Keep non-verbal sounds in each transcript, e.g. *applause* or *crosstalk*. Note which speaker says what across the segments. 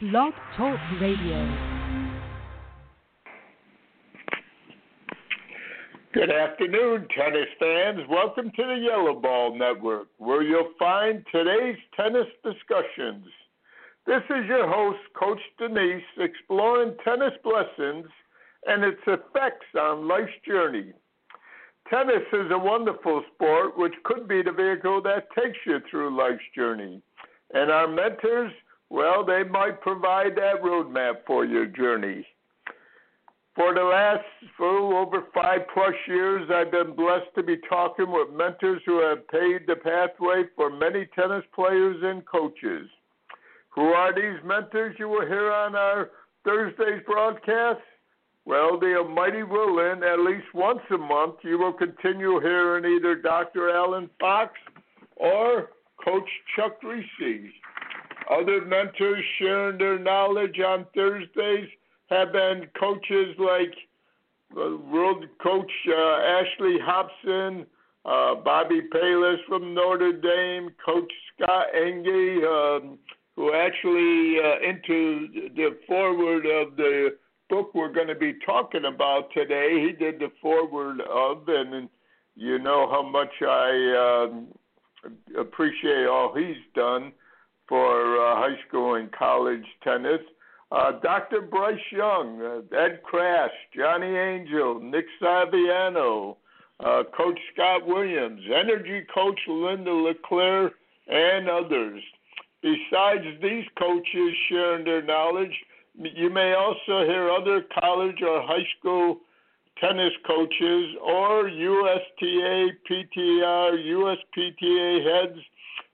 Speaker 1: Blog Talk Radio.
Speaker 2: Good afternoon, tennis fans. Welcome to the Yellow Ball Network, where you'll find today's tennis discussions. This is your host, Coach Danise, exploring tennis blessings and its effects on life's journey. Tennis is a wonderful sport which could be the vehicle that takes you through life's journey. And our mentors, well, they might provide that roadmap for your journey. For the last for over five plus years, I've been blessed to be talking with mentors who have paved the pathway for many tennis players and coaches. Who are these mentors you will hear on our Thursday's broadcast? Well, the Almighty willing, at least once a month, you will continue hearing either Dr. Allen Fox or Coach Chuck Kriese. Other mentors sharing their knowledge on Thursdays have been coaches like uh, world coach uh, Ashley Hobson, uh, Bobby Bayliss from Notre Dame, Coach Scott Enge, um, who actually uh, into the forward of the book we're going to be talking about today. He did the forward of, and you know how much I uh, appreciate all he's done for uh, high school and college tennis. Uh, Dr. Bryce Young, uh, Ed Krass, Johnny Angel, Nick Saviano, uh, Coach Scott Williams, Energy Coach Linda LeClaire, and others. Besides these coaches sharing their knowledge, you may also hear other college or high school tennis coaches or USTA, PTR, USPTA heads,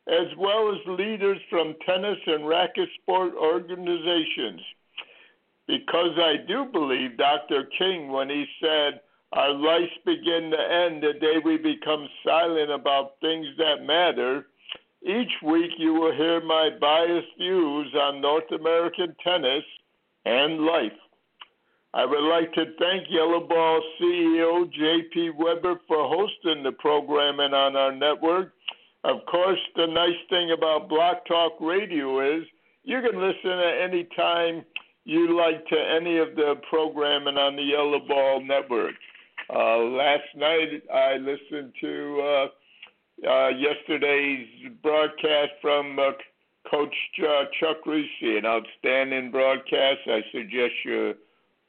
Speaker 2: as well as leaders from tennis and racket sport organizations. Because I do believe Dr. King when he said, Our lives begin to end the day we become silent about things that matter. Each week you will hear my biased views on North American tennis and life. I would like to thank Yellow Ball CEO J.P. Weber for hosting the programming on our network. Of course, the nice thing about Blog Talk Radio is you can listen at any time you like to any of the programming on the Yellow Ball Network. Uh, last night I listened to uh, uh, yesterday's broadcast from uh, Coach uh, Chuck Kriese, an outstanding broadcast. I suggest you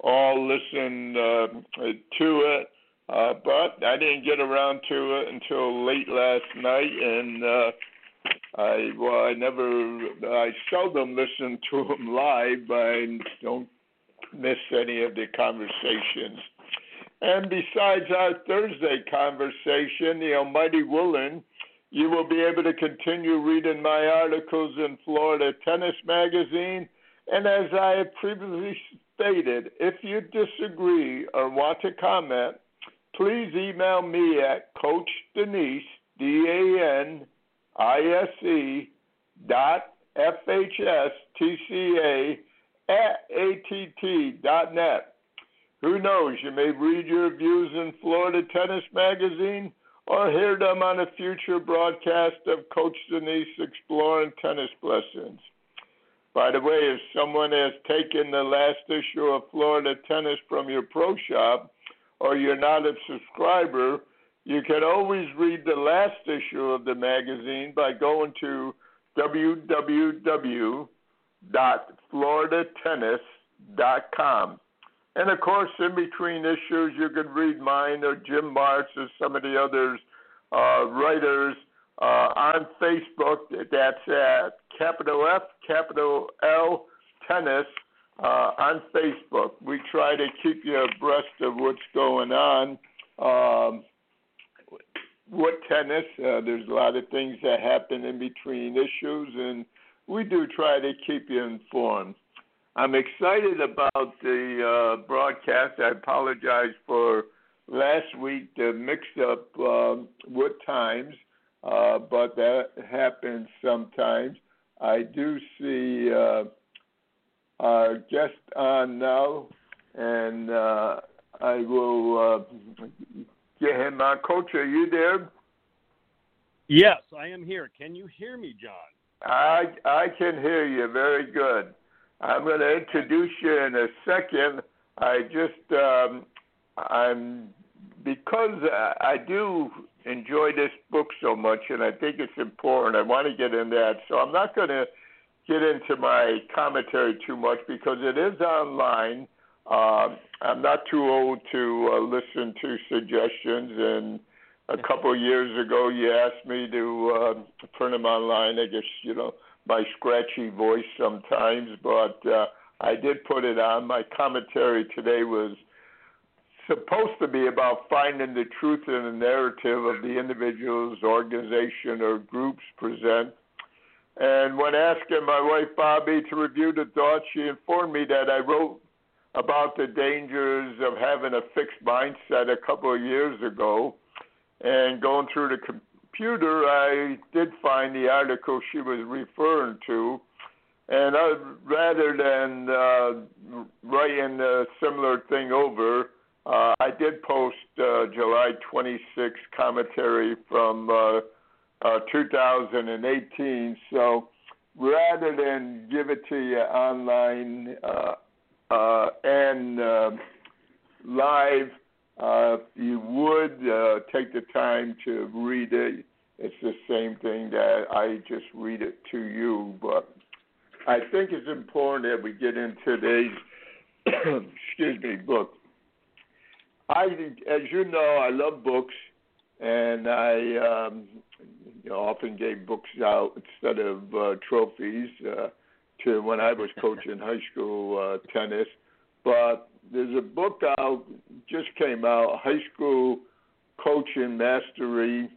Speaker 2: all listen uh, to it. Uh, but I didn't get around to it until late last night, and uh, I well, I never, I seldom listen to them live. But I don't miss any of the conversations. And besides our Thursday conversation, the Almighty willing, you will be able to continue reading my articles in Florida Tennis Magazine. And as I have previously stated, if you disagree or want to comment, please email me at Coach Danise, D A N I S E dot F H S T C A at ATT dot net. Who knows, you may read your views in Florida Tennis Magazine or hear them on a future broadcast of Coach Danise Exploring Tennis Lessons. By the way, if someone has taken the last issue of Florida Tennis from your pro shop, or you're not a subscriber, you can always read the last issue of the magazine by going to www.floridatennis.com. And of course, in between issues, you can read mine or Jim Marks or some of the others uh, writers uh, on Facebook. That's at capital F, capital L, tennis uh, on Facebook. We try to keep you abreast of what's going on um, with tennis. Uh, there's a lot of things that happen in between issues, and we do try to keep you informed. I'm excited about the uh, broadcast. I apologize for last week the mix up um, with times, uh, but that happens sometimes. I do see uh, our guest on now, and uh, I will uh, get him on. Coach, are you there?
Speaker 3: Yes, I am here. Can you hear me, John?
Speaker 2: I I can hear you very good. I'm going to introduce you in a second. I just, um, I'm, because I do enjoy this book so much and I think it's important, I want to get in that. So I'm not going to get into my commentary too much because it is online. Uh, I'm not too old to uh, listen to suggestions and a couple of years ago, you asked me to uh, print them online. I guess you know my scratchy voice sometimes, but uh, I did put it on. My commentary today was supposed to be about finding the truth in the narrative of the individuals, organization, or groups present. And when asking my wife Bobby to review the thoughts, she informed me that I wrote about the dangers of having a fixed mindset a couple of years ago and going through the computer, I did find the article she was referring to. And I, rather than uh, writing a similar thing over, uh, I did post uh, July 26 commentary from uh, uh, 2018. So rather than give it to you online uh, uh, and uh, live, uh, you would take the time to read it, it's the same thing that I just read it to you. But I think it's important that we get into today's *coughs* excuse me book. I, as you know, I love books, and I um, you know, often gave books out instead of uh, trophies uh, to when I was coaching *laughs* high school uh, tennis. But there's a book out just came out, High School Coaching Mastery,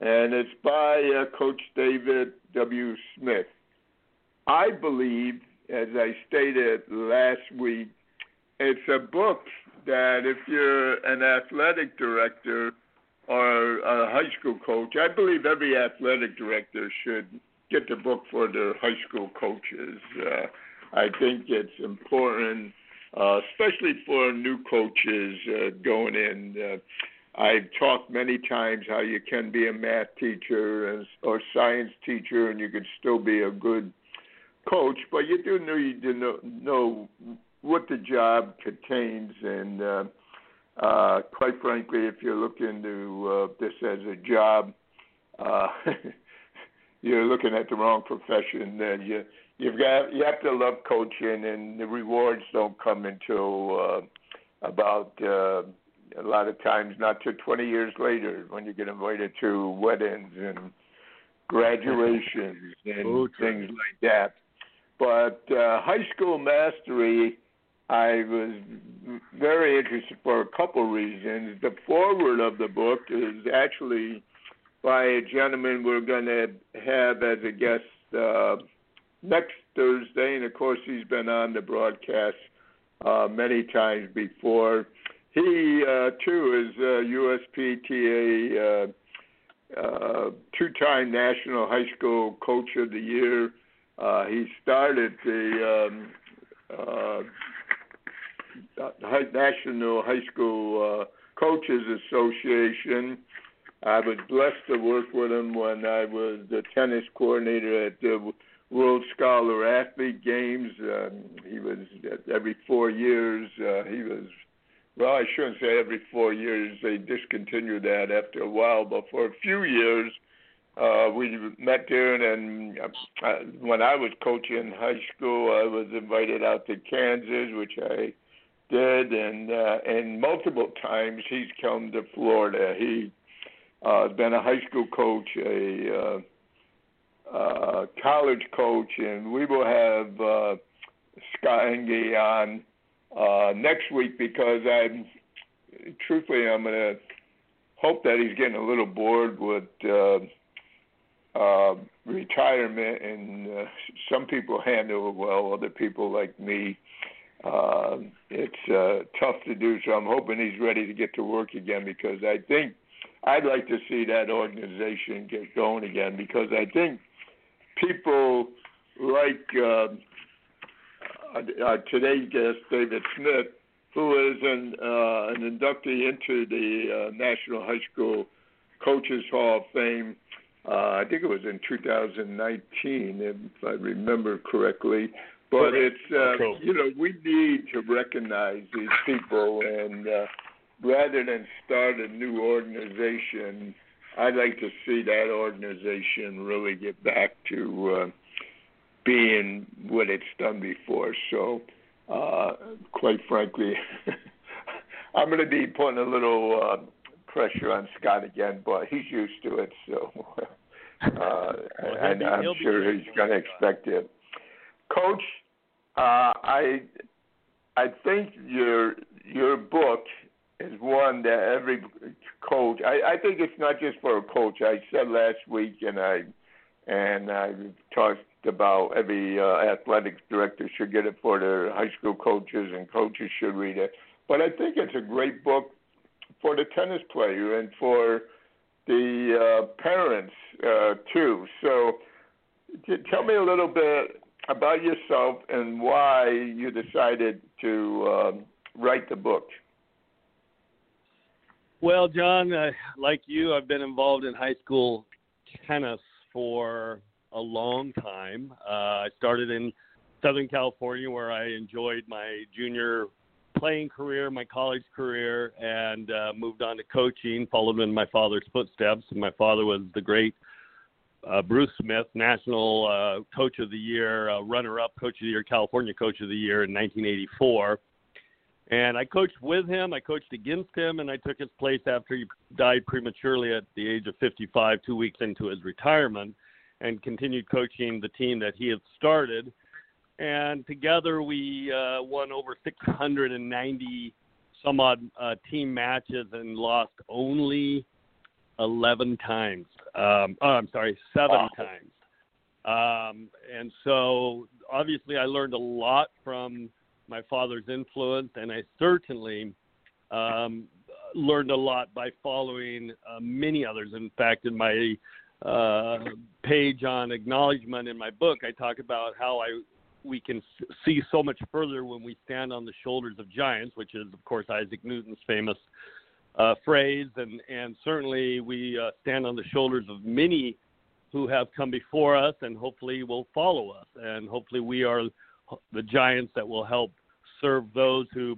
Speaker 2: and it's by uh, Coach David W. Smith. I believe, as I stated last week, it's a book that if you're an athletic director or a high school coach, I believe every athletic director should get the book for their high school coaches. Uh, I think it's important uh, especially for new coaches uh, going in. Uh, I've talked many times how you can be a math teacher or science teacher and you could still be a good coach, but you do need to know, know what the job contains. And uh, uh, quite frankly, if you're looking to uh, this as a job, uh, *laughs* you're looking at the wrong profession. Then you you've got you have to love coaching, and the rewards don't come until uh, about uh, a lot of times not till 20 years later when you get invited to weddings and graduations *laughs* and oh, things like that. But uh, high school mastery, I was very interested for a couple reasons. The forward of the book is actually by a gentleman we're going to have as a guest. Uh, next Thursday, and of course he's been on the broadcast uh, many times before. He uh, too is a USPTA uh, uh, two-time National High School Coach of the Year. Uh, he started the um, National High School uh, Coaches Association. I was blessed to work with him when I was the tennis coordinator at the World Scholar Athlete Games. Um, he was every four years. Uh, he was well, I shouldn't say every four years. They discontinued that after a while, but for a few years, uh, we met there. And uh, when I was coaching high school, I was invited out to Kansas, which I did, and uh, and multiple times he's come to Florida. He uh, has been a high school coach, a uh, uh, college coach, and we will have uh, Scott Enge on uh, next week because I'm truthfully I'm gonna hope that he's getting a little bored with uh, uh, retirement, and uh, some people handle it well, other people like me. Uh, it's uh, tough to do, so I'm hoping he's ready to get to work again because I think I'd like to see that organization get going again because I think people like uh, uh, today's guest, David Smith, who is an, uh, an inductee into the uh, National High School Coaches Hall of Fame. Uh, I think it was in 2019, if I remember correctly. But it's uh, you know we need to recognize these people, and uh, rather than start a new organization, I'd like to see that organization really get back to uh, being what it's done before. So, uh, quite frankly, *laughs* I'm going to be putting a little uh, pressure on Scott again, but he's used to it, so *laughs* uh, well, and I'm sure he's going to expect it. Coach, uh, I I think your your book is one that every coach. I, I think it's not just for a coach. I said last week, and I and I talked about every uh, athletics director should get it for their high school coaches, and coaches should read it. But I think it's a great book for the tennis player and for the uh, parents uh, too. So, tell me a little bit about yourself and why you decided to um, write the book.
Speaker 3: Well, John, uh, like you, I've been involved in high school tennis for a long time. Uh, I started in Southern California, where I enjoyed my junior playing career, my college career, and uh, moved on to coaching. Followed in my father's footsteps. And my father was the great uh, Bruce Smith, National uh, Coach of the Year, uh, runner-up Coach of the Year, California Coach of the Year in 1984. And I coached with him, I coached against him, and I took his place after he died prematurely at the age of 55, two weeks into his retirement, and continued coaching the team that he had started. And together we uh, won over 690 some odd uh, team matches and lost only 11 times. Um, oh, I'm sorry, seven wow. times. Um, and so obviously I learned a lot from my father's influence, and I certainly um, learned a lot by following uh, many others. In fact, in my uh, page on acknowledgement in my book, I talk about how I we can see so much further when we stand on the shoulders of giants, which is, of course, Isaac Newton's famous uh, phrase, and and certainly we uh, stand on the shoulders of many who have come before us, and hopefully will follow us, and hopefully we are the giants that will help serve those who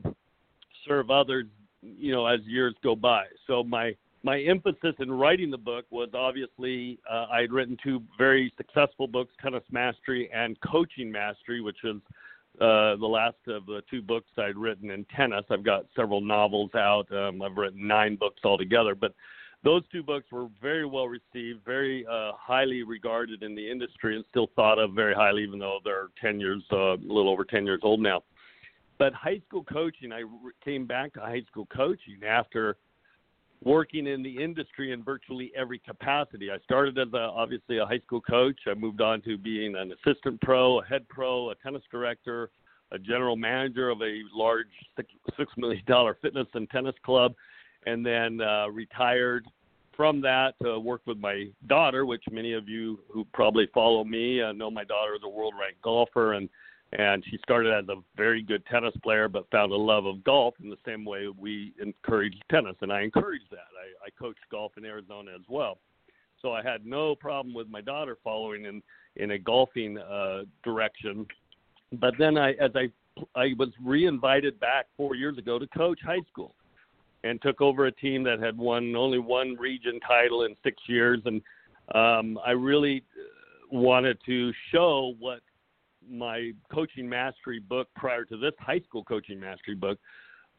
Speaker 3: serve others, you know, as years go by. So my my emphasis in writing the book was obviously uh, I had written two very successful books, Tennis Mastery and Coaching Mastery, which is uh, the last of the two books I'd written in tennis. I've got several novels out. Um, I've written nine books altogether, but those two books were very well received, very uh, highly regarded in the industry, and still thought of very highly, even though they're 10 years, uh, a little over 10 years old now. But high school coaching, I came back to high school coaching after working in the industry in virtually every capacity. I started as a, obviously a high school coach. I moved on to being an assistant pro, a head pro, a tennis director, a general manager of a large six, million dollar fitness and tennis club, and then uh, retired from that to work with my daughter, which many of you who probably follow me uh, know my daughter is a world ranked golfer and and she started as a very good tennis player but found a love of golf in the same way we encourage tennis and i encourage that. I, I coached golf in arizona as well. So i had no problem with my daughter following in in a golfing uh direction. But then i as i i was reinvited back four years ago to coach high school and took over a team that had won only one region title in six years. And um i really wanted to show what my coaching mastery book prior to this high school coaching mastery book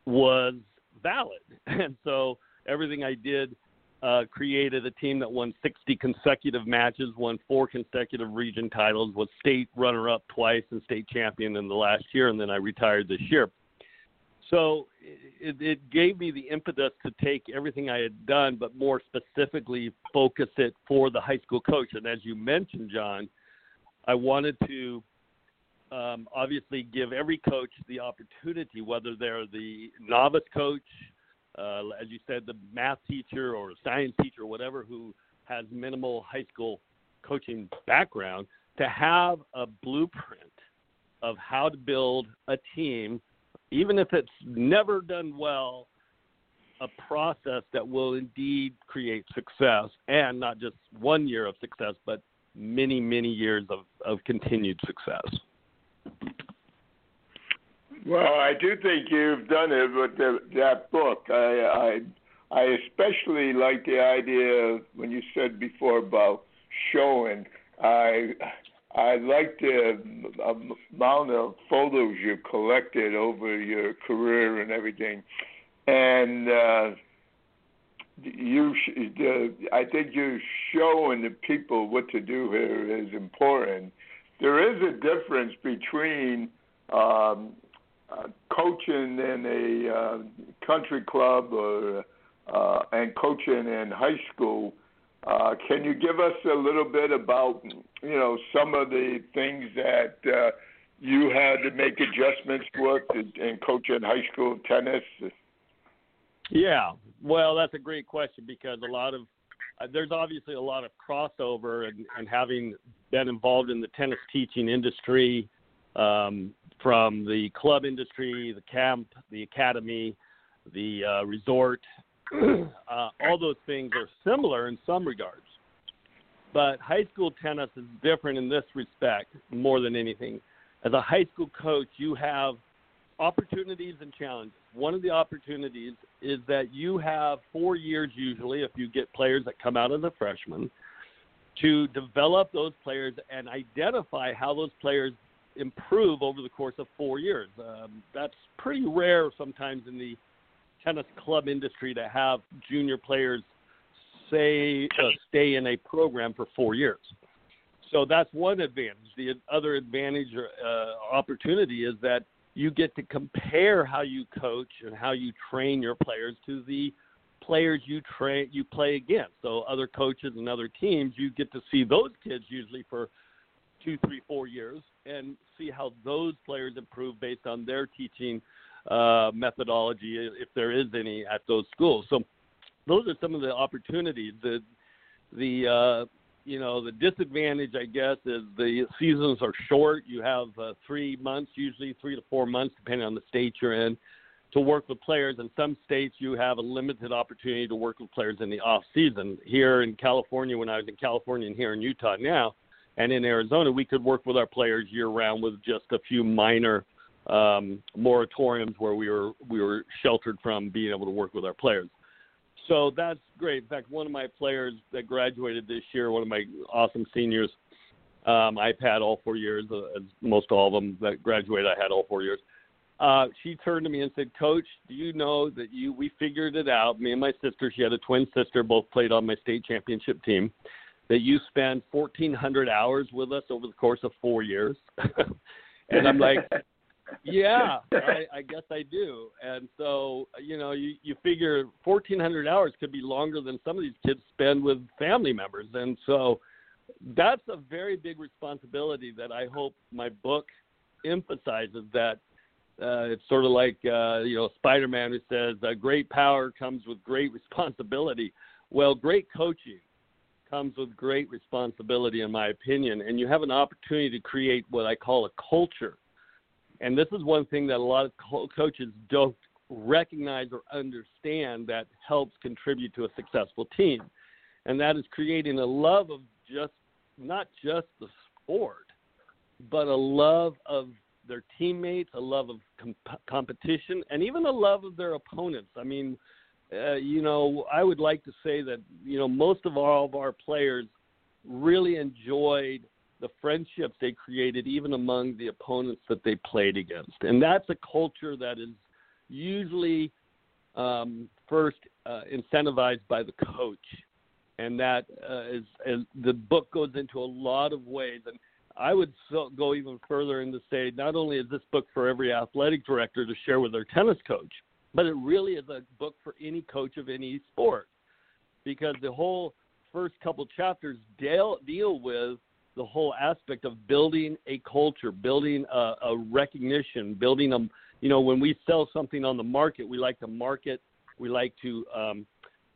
Speaker 3: was valid. *laughs* And so everything I did uh, created a team that won 60 consecutive matches, won four consecutive region titles, was state runner up twice and state champion in the last year, and then I retired this year. So it, it gave me the impetus to take everything I had done, but more specifically focus it for the high school coach. And as you mentioned, John, I wanted to um, obviously give every coach the opportunity, whether they're the novice coach, uh, as you said, the math teacher or science teacher, whatever, who has minimal high school coaching background, to have a blueprint of how to build a team, even if it's never done well, a process that will indeed create success and not just one year of success, but many, many years of, of continued success.
Speaker 2: Well, I do think you've done it with the, that book. I, I I especially like the idea of when you said before about showing. I I like the amount of photos you've collected over your career and everything, and uh, you. Uh, I think you showing the people what to do here is important. There is a difference between um, uh, coaching in a uh, country club or uh, and coaching in high school. Uh, can you give us a little bit about you know some of the things that uh, you had to make adjustments with in coaching high school tennis?
Speaker 3: Yeah, well, that's a great question because a lot of there's obviously a lot of crossover and, and having been involved in the tennis teaching industry um, from the club industry, the camp, the academy, the uh, resort. *clears throat* uh, all those things are similar in some regards. But high school tennis is different in this respect more than anything. As a high school coach, you have opportunities and challenges. One of the opportunities is that you have four years, usually, if you get players that come out of the freshman, to develop those players and identify how those players improve over the course of four years. Um, that's pretty rare sometimes in the tennis club industry to have junior players say uh, stay in a program for four years. So that's one advantage. The other advantage or uh, opportunity is that you get to compare how you coach and how you train your players to the players you train you play against. So other coaches and other teams, you get to see those kids usually for two, three, four years and see how those players improve based on their teaching uh, methodology, if there is any at those schools. So those are some of the opportunities. The the uh, you know the disadvantage, I guess, is the seasons are short. You have uh, three months, usually three to four months, depending on the state you're in, to work with players. In some states, you have a limited opportunity to work with players in the off season. Here in California, when I was in California and here in Utah now, and in Arizona, we could work with our players year round with just a few minor um, moratoriums where we were we were sheltered from being able to work with our players. So that's great. In fact, one of my players that graduated this year, one of my awesome seniors, um, I've had all four years, uh, as most all of them that graduated, I had all four years. Uh, she turned to me and said, "Coach, do you know that you we figured it out? Me and my sister, she had a twin sister, both played on my state championship team that you spend 1,400 hours with us over the course of four years. *laughs* and I'm like, *laughs* yeah, *laughs* I, I guess I do. And so, you know, you, you figure 1,400 hours could be longer than some of these kids spend with family members. And so that's a very big responsibility that I hope my book emphasizes that uh, it's sort of like uh, you know Spider-Man who says, uh, "Great power comes with great *laughs* responsibility." Well, great coaching comes with great responsibility, in my opinion, and you have an opportunity to create what I call a culture. And this is one thing that a lot of co- coaches don't recognize or understand that helps contribute to a successful team, and that is creating a love of just not just the sport, but a love of their teammates, a love of comp- competition, and even a love of their opponents. I mean, uh, you know, I would like to say that you know most of all of our players really enjoyed the friendships they created, even among the opponents that they played against, and that's a culture that is usually um, first uh, incentivized by the coach, and that uh, is, is the book goes into a lot of ways. And. I would so, go even further and to say not only is this book for every athletic director to share with their tennis coach, but it really is a book for any coach of any sport. Because the whole first couple chapters deal, deal with the whole aspect of building a culture, building a, a recognition, building a, you know, when we sell something on the market, we like to market, we like to um,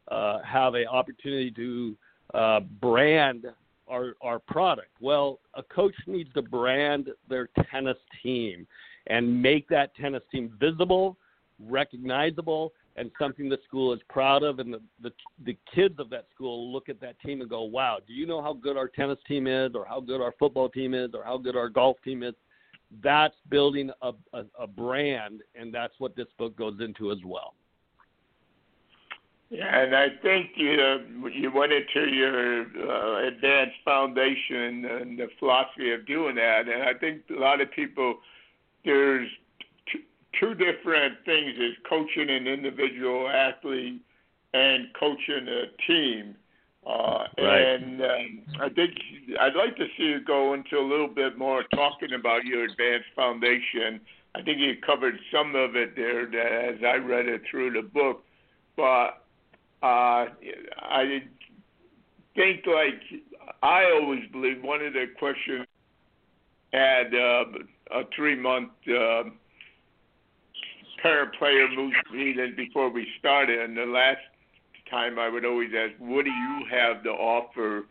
Speaker 3: uh, have an opportunity to uh, brand our, our product. Well, a coach needs to brand their tennis team and make that tennis team visible recognizable and something the school is proud of, and the, the the kids of that school look at that team and go, "Wow, do you know how good our tennis team is, or how good our football team is, or how good our golf team is?" that's building a, a, a brand, and that's what this book goes into as well.
Speaker 2: Yeah, and I think you you went into your uh, advanced foundation and the philosophy of doing that, and I think a lot of people there's two different things: is coaching an individual athlete and coaching a team. Uh,
Speaker 3: right.
Speaker 2: And um, I think I'd like to see you go into a little bit more talking about your advanced foundation. I think you covered some of it there as I read it through the book, but uh, I think like I always believe one of the questions had uh, a three month uh, parent player meeting before we started, and the last time I would always ask, what do you have to offer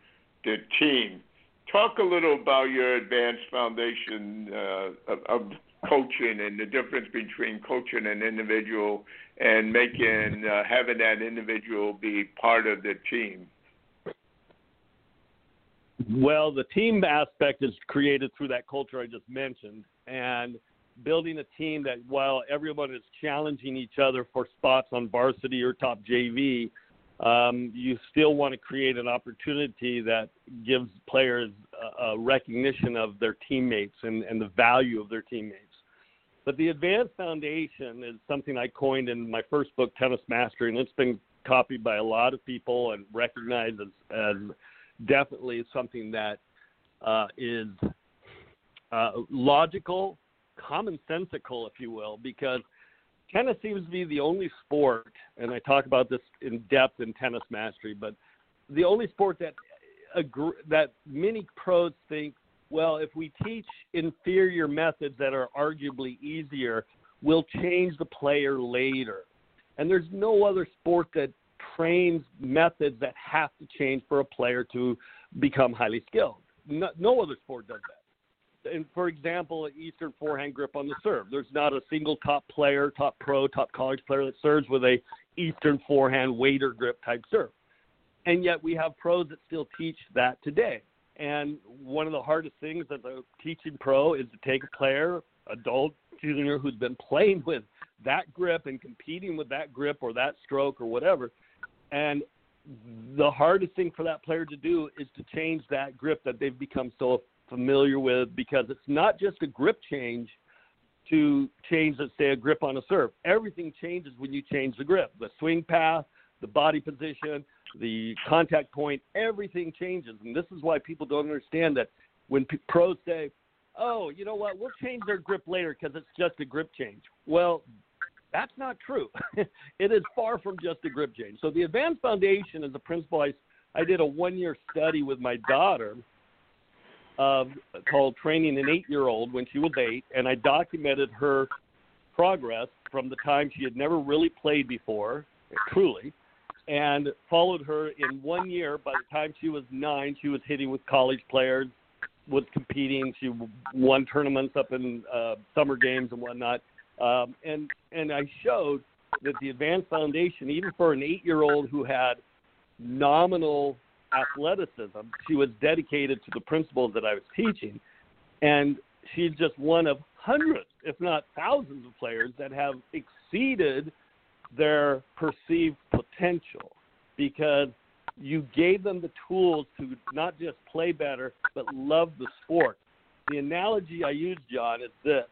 Speaker 2: the team? Talk a little about your advanced foundation uh, of, of coaching and the difference between coaching an individual and making uh, having that individual be part of the team.
Speaker 3: Well, the team aspect is created through that culture I just mentioned, and building a team that while everyone is challenging each other for spots on varsity or top JV, um, you still want to create an opportunity that gives players a, recognition of their teammates and, and the value of their teammates. But the advanced foundation is something I coined in my first book, Tennis Mastery, and it's been copied by a lot of people and recognized as, as definitely something that uh, is uh, logical, commonsensical, if you will, because tennis seems to be the only sport, and I talk about this in depth in Tennis Mastery, but the only sport that that many pros think, well, if we teach inferior methods that are arguably easier, we'll change the player later. And there's no other sport that trains methods that have to change for a player to become highly skilled. No, no other sport does that for example, an Eastern forehand grip on the serve. There's not a single top player, top pro, top college player that serves with a Eastern forehand waiter grip type serve. And yet we have pros that still teach that today. And one of the hardest things as a teaching pro is to take a player, adult, junior, who's been playing with that grip and competing with that grip or that stroke or whatever. And the hardest thing for that player to do is to change that grip that they've become so familiar with because it's not just a grip change to change, let's say, a grip on a serve. Everything changes when you change the grip. The swing path, the body position, the contact point, everything changes. And this is why people don't understand that when p- pros say, oh, you know what, we'll change their grip later because it's just a grip change. Well, that's not true. *laughs* it is far from just a grip change. So the Advanced Foundation is a principle I, I did a one year study with my daughter – uh, called Training an Eight Year Old when she was eight, and I documented her progress from the time she had never really played before, truly, and followed her in one year. By the time she was nine, she was hitting with college players, was competing. She won tournaments up in uh, summer games and whatnot. Um, and and I showed that the Advanced Foundation, even for an eight-year-old who had nominal athleticism. She was dedicated to the principles that I was teaching, and she's just one of hundreds, if not thousands, of players that have exceeded their perceived potential because you gave them the tools to not just play better, but love the sport. The analogy I use, John, is this.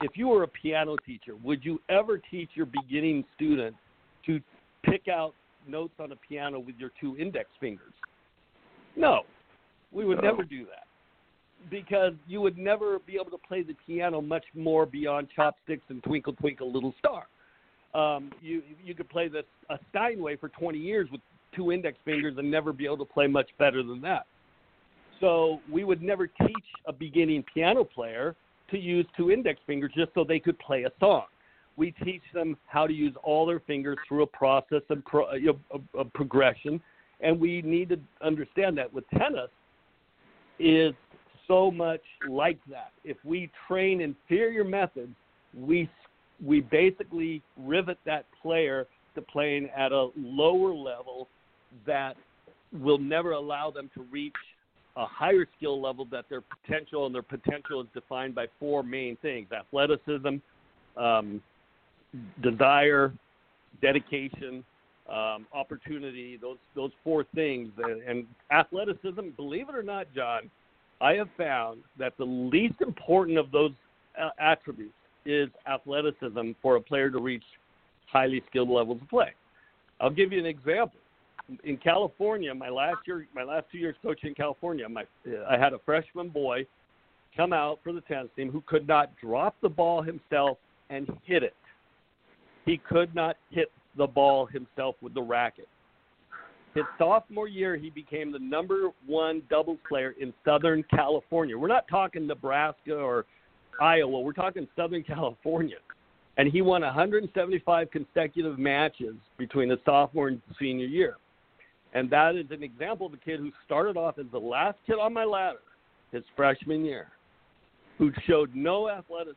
Speaker 3: If you were a piano teacher, would you ever teach your beginning student to pick out notes on a piano with your two index fingers? No, we would never do that because you would never be able to play the piano much more beyond chopsticks and Twinkle Twinkle Little Star. Um, you you could play this a Steinway for 20 years with two index fingers and never be able to play much better than that. So we would never teach a beginning piano player to use two index fingers just so they could play a song. We teach them how to use all their fingers through a process of, pro, of, of progression and we need to understand that with tennis is so much like that. If we train inferior methods, we we basically rivet that player to playing at a lower level that will never allow them to reach a higher skill level that their potential and their potential is defined by four main things: athleticism, um, desire, dedication, um, opportunity. Those those four things. And, athleticism, believe it or not, John, I have found that the least important of those uh, attributes is athleticism for a player to reach highly skilled levels of play. I'll give you an example. In California, my last year, my last two years coaching in California, my I had a freshman boy come out for the tennis team who could not drop the ball himself and hit it. He could not hit the ball himself with the racket. His sophomore year, he became the number one doubles player in Southern California. We're not talking Nebraska or Iowa. We're talking Southern *laughs* California and he won 175 consecutive matches between the sophomore and senior year. And that is an example of a kid who started off as the last kid on my ladder his freshman year, who showed no athleticism.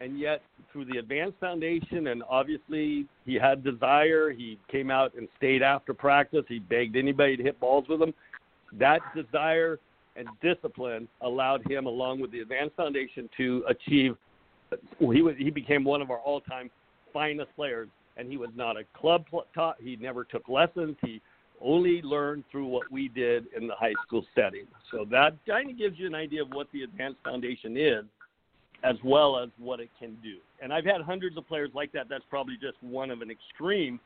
Speaker 3: And yet, through the advanced foundation, and obviously he had desire, he came out and stayed after practice. He begged anybody to hit balls with him. That desire and discipline allowed him, along with the advanced foundation, to achieve well, he was he became one of our all-time finest players, and he was not a club taught. He never took lessons. He only learned through what we did in the high school setting. So that kind of gives you an idea of what the Advanced Foundation is, as well as what it can do. And I've had hundreds of players like that. That's probably just one of an extreme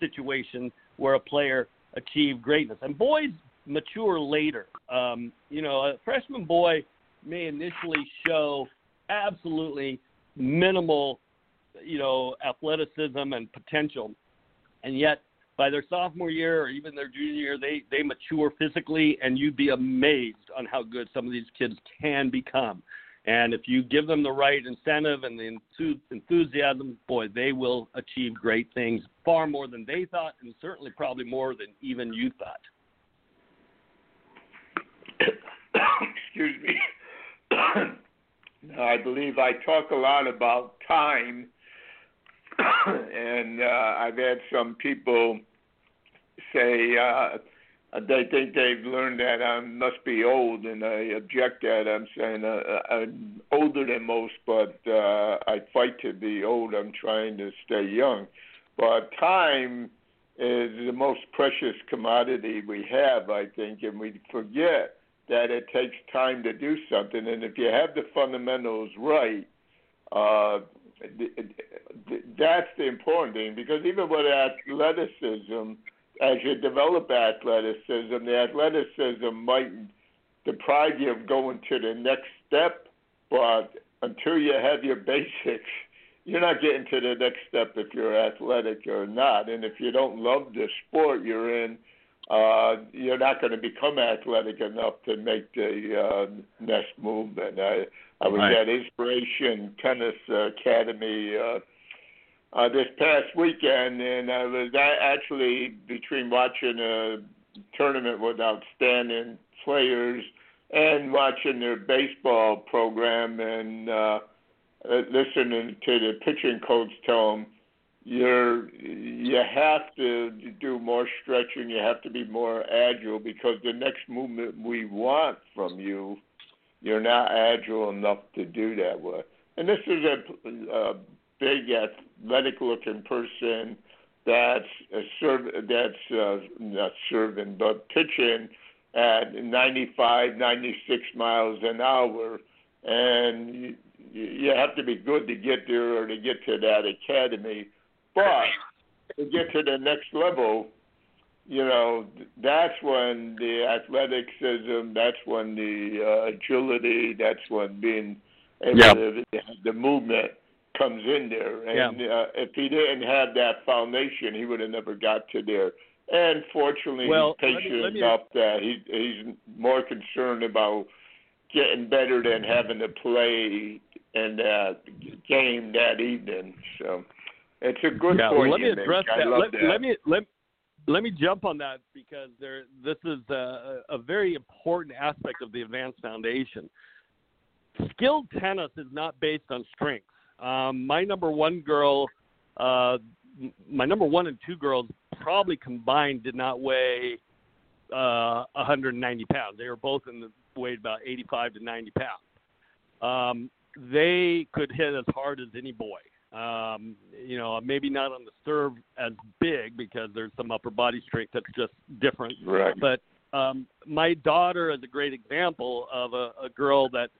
Speaker 3: situation where a player achieved greatness. And boys mature later. Um, you know, a freshman boy may initially show absolutely minimal, you know, athleticism and potential, and yet by their sophomore year or even their junior year, they they mature physically, and you'd be amazed on how good some of these kids can become. And if you give them the right incentive and the enthusiasm, boy, they will achieve great things far more than they thought, and certainly probably more than even you thought. *coughs*
Speaker 2: Excuse me. *coughs* I believe I talk a lot about time, *coughs* and uh, I've had some people say uh, they think they've learned that I must be old, and I object that. I'm saying uh, I'm older than most, but uh, I fight to be old. I'm trying to stay young, but time is the most precious commodity we have, I think, and we forget that it takes time to do something, and if you have the fundamentals right, uh, that's the important thing. Because even with athleticism, as you develop athleticism, the athleticism might deprive you of going to the next step, but until you have your basics, you're not getting to the next step if you're athletic or not. And if you don't love the sport you're in, uh, you're not going to become athletic enough to make the uh, next movement. I, I was right. at Inspiration Tennis Academy uh, uh, this past weekend, and I was actually between watching a tournament with outstanding players and watching their baseball program and uh, listening to the pitching coach tell them you're you have to do more stretching. You have to be more agile because the next movement we want from you, you're not agile enough to do that with. And this is a, a big athletic-looking person that's a serve that's uh, not serving but pitching at 95, 96 miles an hour, and you, you have to be good to get there or to get to that academy but to get to the next level, you know, that's when the athleticism, that's when the uh, agility, that's when being able yeah. to, the movement comes in there. And yeah. uh, if he didn't have that foundation, he would have never got to there. And fortunately,
Speaker 3: well,
Speaker 2: he's patient
Speaker 3: let me, let me,
Speaker 2: enough that he he's more concerned about getting better than having to play in that game that evening. So it's a good
Speaker 3: yeah,
Speaker 2: point.
Speaker 3: Let me address that. Let,
Speaker 2: that.
Speaker 3: let, me let let me jump on that because there this is a, a very important aspect of the advanced foundation. Skilled tennis is not based on strength. Um, my number one girl, uh, my number one and two girls probably combined did not weigh uh, 190 pounds. They were both in the weighed about 85 to 90 pounds. Um, they could hit as hard as any boy. Um, you know, maybe not on the serve as big because there's some upper body strength that's just different.
Speaker 2: Right.
Speaker 3: But um, my daughter is a great example of a, a girl that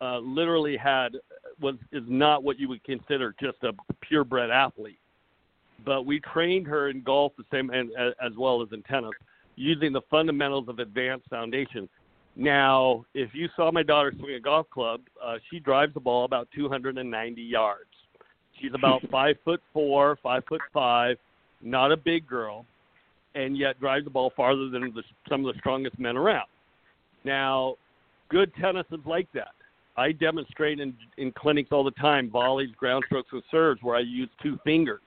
Speaker 3: uh, literally had was is not what you would consider just a purebred athlete. But we trained her in golf the same and as well as in tennis, using the fundamentals of advanced foundation. Now, if you saw my daughter swing a golf club, uh, she drives the ball about 290 yards. She's about *laughs* five foot four, five foot five, not a big girl, and yet drives the ball farther than the, some of the strongest men around. Now, good tennis is like that. I demonstrate in, in clinics all the time volleys, ground strokes, and serves where I use two fingers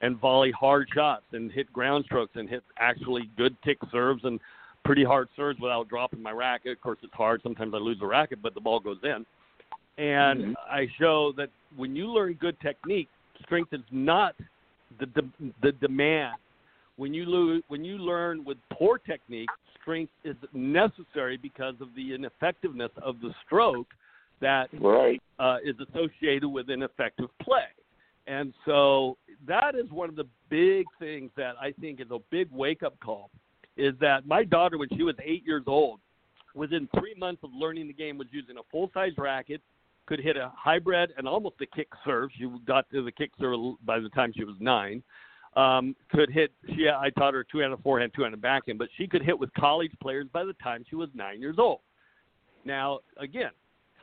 Speaker 3: and volley hard shots and hit ground strokes and hit actually good kick serves and pretty hard serves without dropping my racket. Of course, it's hard. Sometimes I lose the racket, but the ball goes in. And mm-hmm. I show that when you learn good technique, strength is not the de- the demand. When you lose, when you learn with poor technique, strength is necessary because of the ineffectiveness of the stroke that
Speaker 2: right.
Speaker 3: uh, is associated with ineffective play. And so that is one of the big things that I think is a big wake up call is that my daughter, when she was eight years old, within three months of learning the game, was using a full size racket, could hit a hybrid and almost a kick serve. She got to the kick serve by the time she was nine. Um, could hit. She I taught her two-handed forehand, two-handed backhand, but she could hit with college players by the time she was nine years old. Now, again,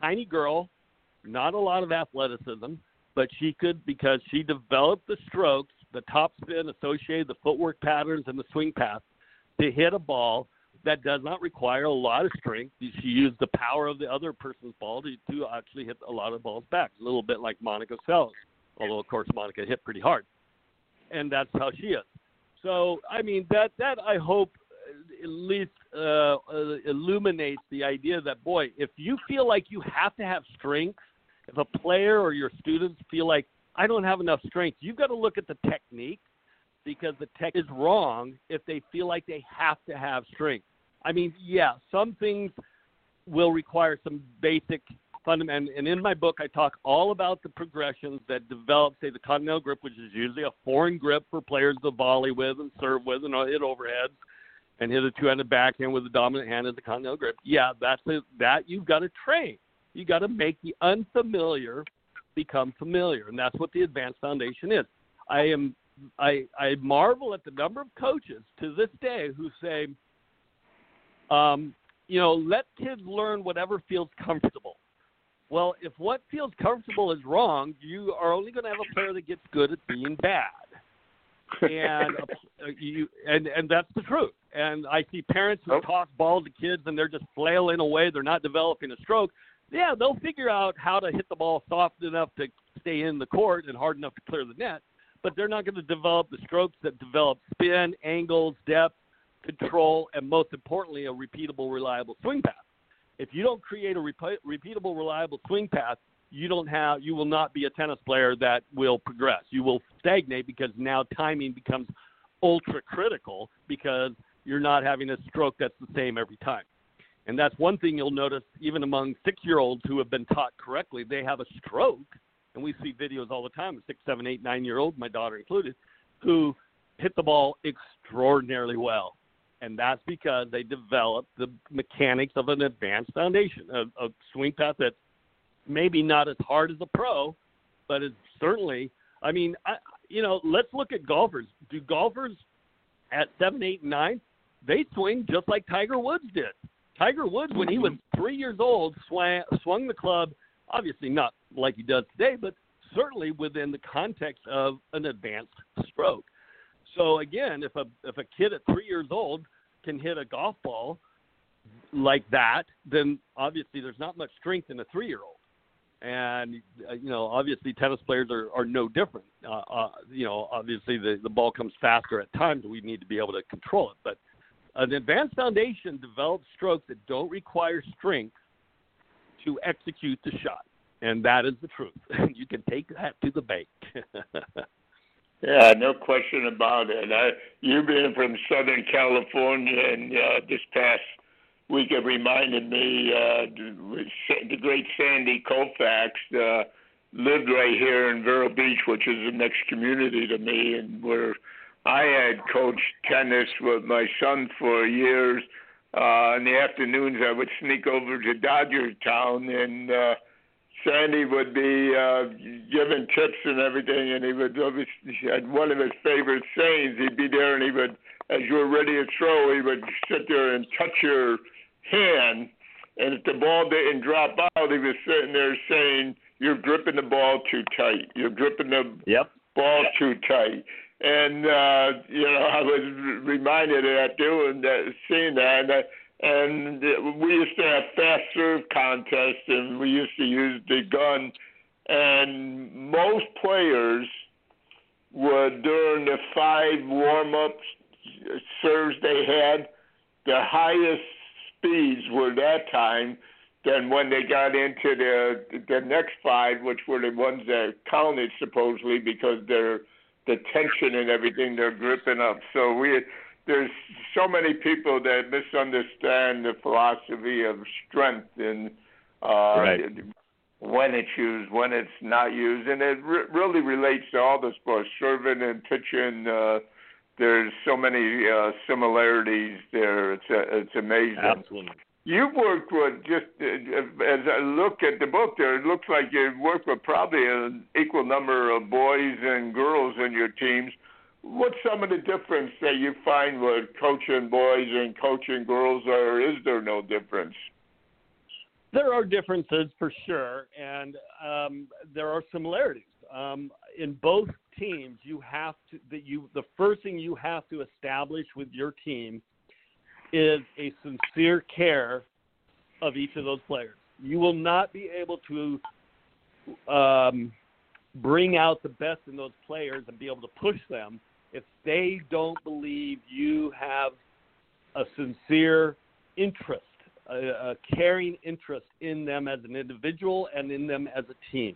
Speaker 3: tiny girl, not a lot of athleticism, but she could because she developed the strokes, the top spin associated, the footwork patterns, and the swing path to hit a ball that does not require a lot of strength. She used the power of the other person's ball to, to actually hit a lot of balls back, a little bit like Monica Seles, although of course Monica hit pretty hard, and that's how she is. So I mean that that I hope at least uh, uh, illuminates the idea that boy, if you feel like you have to have strength, if a player or your students feel like I don't have enough strength, you've got to look at the technique because the tech is wrong if they feel like they have to have strength. I mean, yeah, some things will require some basic fundamental. And in my book, I talk all about the progressions that develop, say, the continental grip, which is usually a foreign grip for players to volley with and serve with and hit overheads and hit a two-handed backhand with the dominant hand as the continental grip. Yeah, that's a, that you've got to train. You got to make the unfamiliar become familiar, and that's what the advanced foundation is. I am I I marvel at the number of coaches to this day who say, um, you know, let kids learn whatever feels comfortable. Well, if what feels comfortable is wrong, you are only going to have a player that gets good at being bad. And *laughs* uh, you and and that's the truth. And I see parents who oh. toss balls to kids and they're just flailing away. They're not developing a stroke. Yeah, they'll figure out how to hit the ball soft enough to stay in the court and hard enough to clear the net but they're not going to develop the strokes that develop spin, angles, depth, control, and most importantly, a repeatable, reliable swing path. If you don't create a rep- repeatable, reliable swing path, you don't have, you will not be a tennis player that will progress. You will stagnate because now timing becomes ultra critical because you're not having a stroke that's the same every time. And that's one thing you'll notice even among six year olds who have been taught correctly, they have a stroke and we see videos all the time of six, seven, eight, nine year old, my daughter included, who hit the ball extraordinarily well. And that's because they developed the mechanics of an advanced foundation, a, a swing path that's maybe not as hard as a pro, but is certainly. I mean, I, you know, let's look at golfers. Do golfers at seven, eight, nine, they swing just like Tiger Woods did. Tiger Woods, when he was three years old, swung, swung the club obviously not like he does today, but certainly within the context of an advanced stroke. So again, if a if a kid at three years old can hit a golf ball like that, then obviously there's not much strength in a three year old. And uh, you know, obviously tennis players are, are no different. Uh, uh, you know, obviously the the ball comes faster at times. We need to be able to control it, but an advanced foundation develops strokes that don't require strength to execute the shot. And that is the truth. *laughs* you can take that to the bank. *laughs*
Speaker 2: Yeah, no question about it. I, you being from Southern California, and uh, this past week it reminded me uh, the great Sandy Koufax uh, lived right here in Vero Beach, which is the next community to me, and where I had coached tennis with my son for years. Uh, in the afternoons, I would sneak over to Dodger Town and. Uh, Sandy would be uh, giving tips and everything, and he would had one of his favorite sayings. He'd be there, and he would, as you were ready to throw, he would sit there and touch your hand, and if the ball didn't drop out, he was sitting there saying, "You're gripping the ball too tight. You're gripping the
Speaker 3: yep.
Speaker 2: ball too tight." And uh, you know, I was reminded of that doing that, seeing that. And, and we used to have fast serve contests, and we used to use the gun. And most players would during the five warm ups serves they had, the highest speeds were that time than when they got into the the next five, which were the ones that counted supposedly because they're the tension and everything they're gripping up. So we there's so many people that misunderstand the philosophy of strength and uh,
Speaker 3: right.
Speaker 2: when it's used, when it's not used, and it re- really relates to all the sports, serving and pitching. Uh, there's so many uh, similarities there. It's uh, it's amazing.
Speaker 3: Absolutely.
Speaker 2: You've worked with just uh, as I look at the book there, it looks like you've worked with probably an equal number of boys and girls in your teams. What's some of the difference that you find with coaching boys and coaching girls, or is there no difference?
Speaker 3: There are differences for sure, and um, there are similarities. Um, in both teams, you have to that you the first thing you have to establish with your team is a sincere care of each of those players. You will not be able to um, bring out the best in those players and be able to push them if they don't believe you have a sincere interest, a, a caring interest in them as an individual and in them as a team.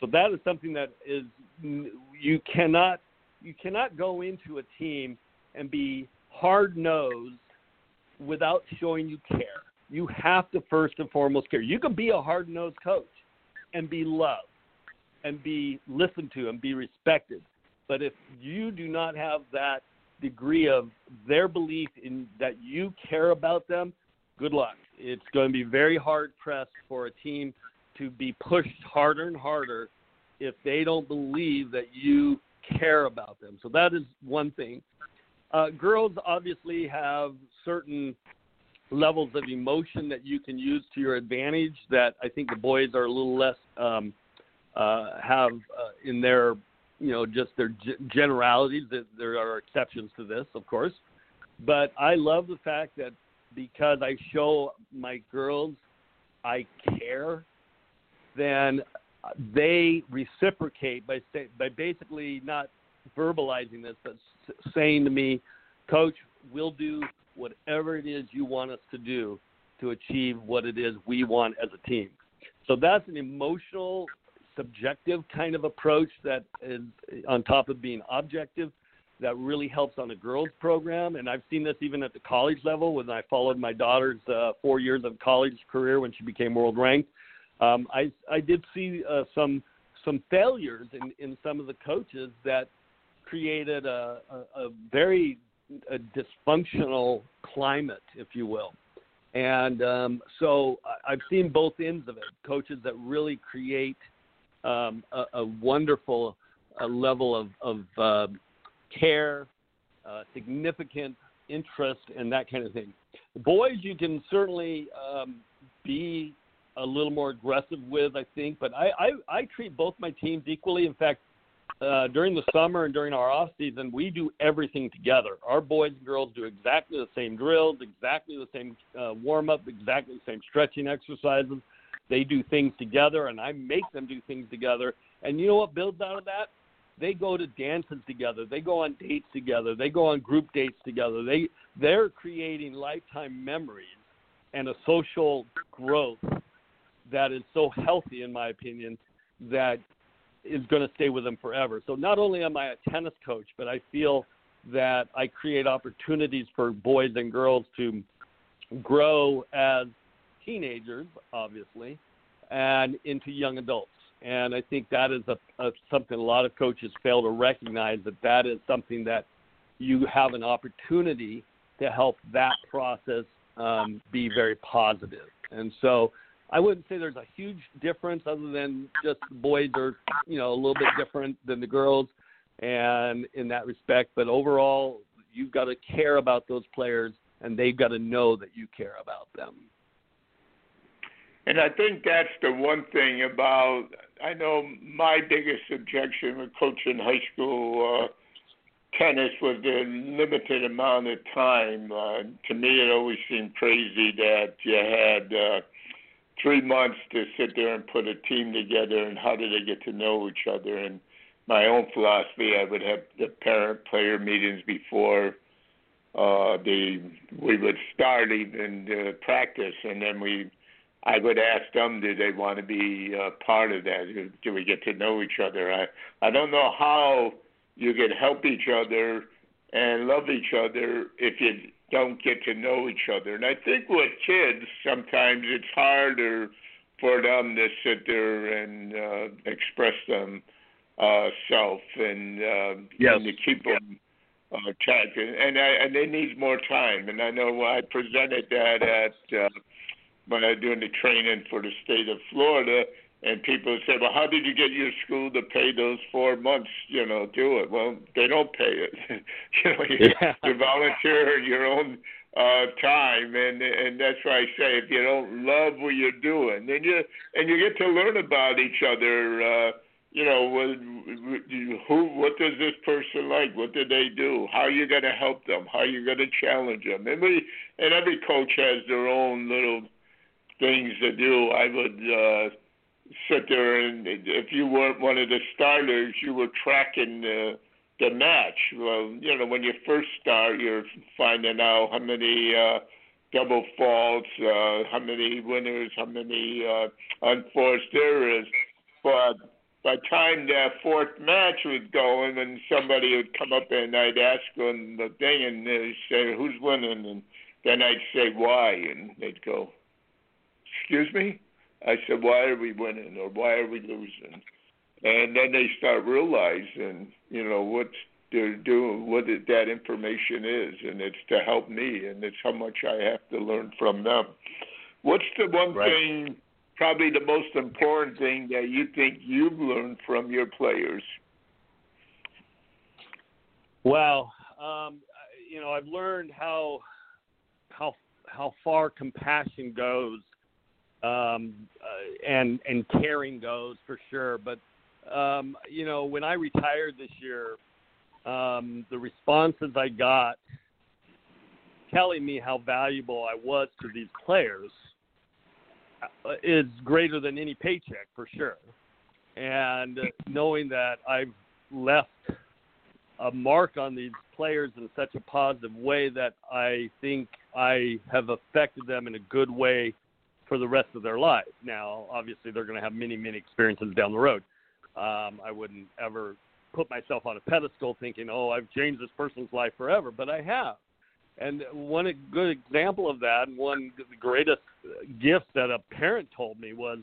Speaker 3: So that is something that is you cannot you cannot go into a team and be hard nosed without showing you care. You have to first and foremost care. You can be a hard nosed coach and be loved and be listened to and be respected. But if you do not have that degree of their belief in that you care about them, good luck. It's going to be very hard pressed for a team to be pushed harder and harder if they don't believe that you care about them. So that is one thing. Uh, girls obviously have certain levels of emotion that you can use to your advantage that I think the boys are a little less um, uh, have uh, in their you know just their g- generalities. There are exceptions to this, of course, but I love the fact that because I show my girls I care, then they reciprocate by say, by basically not verbalizing this, but saying to me, "Coach, we'll do whatever it is you want us to do to achieve what it is we want as a team." So that's an emotional subjective kind of approach that is on top of being objective that really helps on a girls program and i've seen this even at the college level when i followed my daughter's uh, four years of college career when she became world ranked um, i i did see uh, some some failures in in some of the coaches that created a, a, a very a dysfunctional climate if you will and um, so I've seen both ends of it. Coaches that really create um, a, a, wonderful uh, level of, of uh, care, uh, significant interest, and that kind of thing. Boys, you can certainly um, be a little more aggressive with, I think, but I, I, I treat both my teams equally. In fact, uh, during the summer and during our off season, we do everything together. Our boys and girls do exactly the same drills, exactly the same uh, warm up, exactly the same stretching exercises. They do things together, and I make them do things together. And you know what builds out of that? They go to dances together. They go on dates together. They go on group dates together. They they're creating lifetime memories and a social growth that is so healthy, in my opinion, that is going to stay with them forever. So not only am I a tennis coach, but I feel that I create opportunities for boys and girls to grow as teenagers, obviously, and into young adults. And I think that is a, a something a lot of coaches fail to recognize that that is something that you have an opportunity to help that process um, be very positive. And so I wouldn't say there's a huge difference other than just the boys are, you know, a little bit different than the girls and in that respect, but overall you've got to care about those players and they've got to know that you care about them.
Speaker 2: And I think that's the one thing about I know my biggest objection with coaching high school uh tennis was the limited amount of time. Uh, to me, it always seemed crazy that you had uh, three months to sit there and put a team together, and how do they get to know each other? And my own philosophy, I would have the parent-player meetings before uh, the we would start even uh, practice, and then we. I would ask them, do they want to be uh, part of that? Do we get to know each other? I I don't know how you can help each other and love each other if you don't get to know each other. And I think with kids, sometimes it's harder for them to sit there and uh, express them uh, self and, uh,
Speaker 3: yes.
Speaker 2: and to keep them uh, track. And, I, and they need more time. And I know I presented that at uh, when I was doing the training for the state of Florida and people say, "Well, how did you get your school to pay those four months? You know, do it." Well, they don't pay it. *laughs* you know, you,
Speaker 3: yeah.
Speaker 2: you volunteer your own uh time and and that's why I say if you don't love what you're doing then you and you get to learn about each other uh you know who what does this person like what do they do how are you going to help them how are you going to challenge them and we and every coach has their own little things to do i would uh sit there and if you weren't one of the starters, you were tracking the the match. Well, you know, when you first start, you're finding out how many uh, double faults, uh, how many winners, how many uh, unforced is. But by the time that fourth match was going, and somebody would come up and I'd ask them the thing, and they'd say, "Who's winning?" and then I'd say, "Why?" and they'd go, "Excuse me." I said, why are we winning or why are we losing? And then they start realizing, you know, what they're doing, what that information is, and it's to help me, and it's how much I have to learn from them. What's the one
Speaker 3: right.
Speaker 2: thing, probably the most important thing that you think you've learned from your players?
Speaker 3: Well, um, you know, I've learned how how how far compassion goes um, uh, and and caring goes for sure. But um, you know, when I retired this year, um, the responses I got telling me how valuable I was to these players uh, is greater than any paycheck for sure. And knowing that I've left a mark on these players in such a positive way that I think I have affected them in a good way for the rest of their lives. Now, obviously, they're going to have many, many experiences down the road. Um, I wouldn't ever put myself on a pedestal thinking, oh, I've changed this person's life forever, but I have. And one good example of that, and one the greatest gift that a parent told me was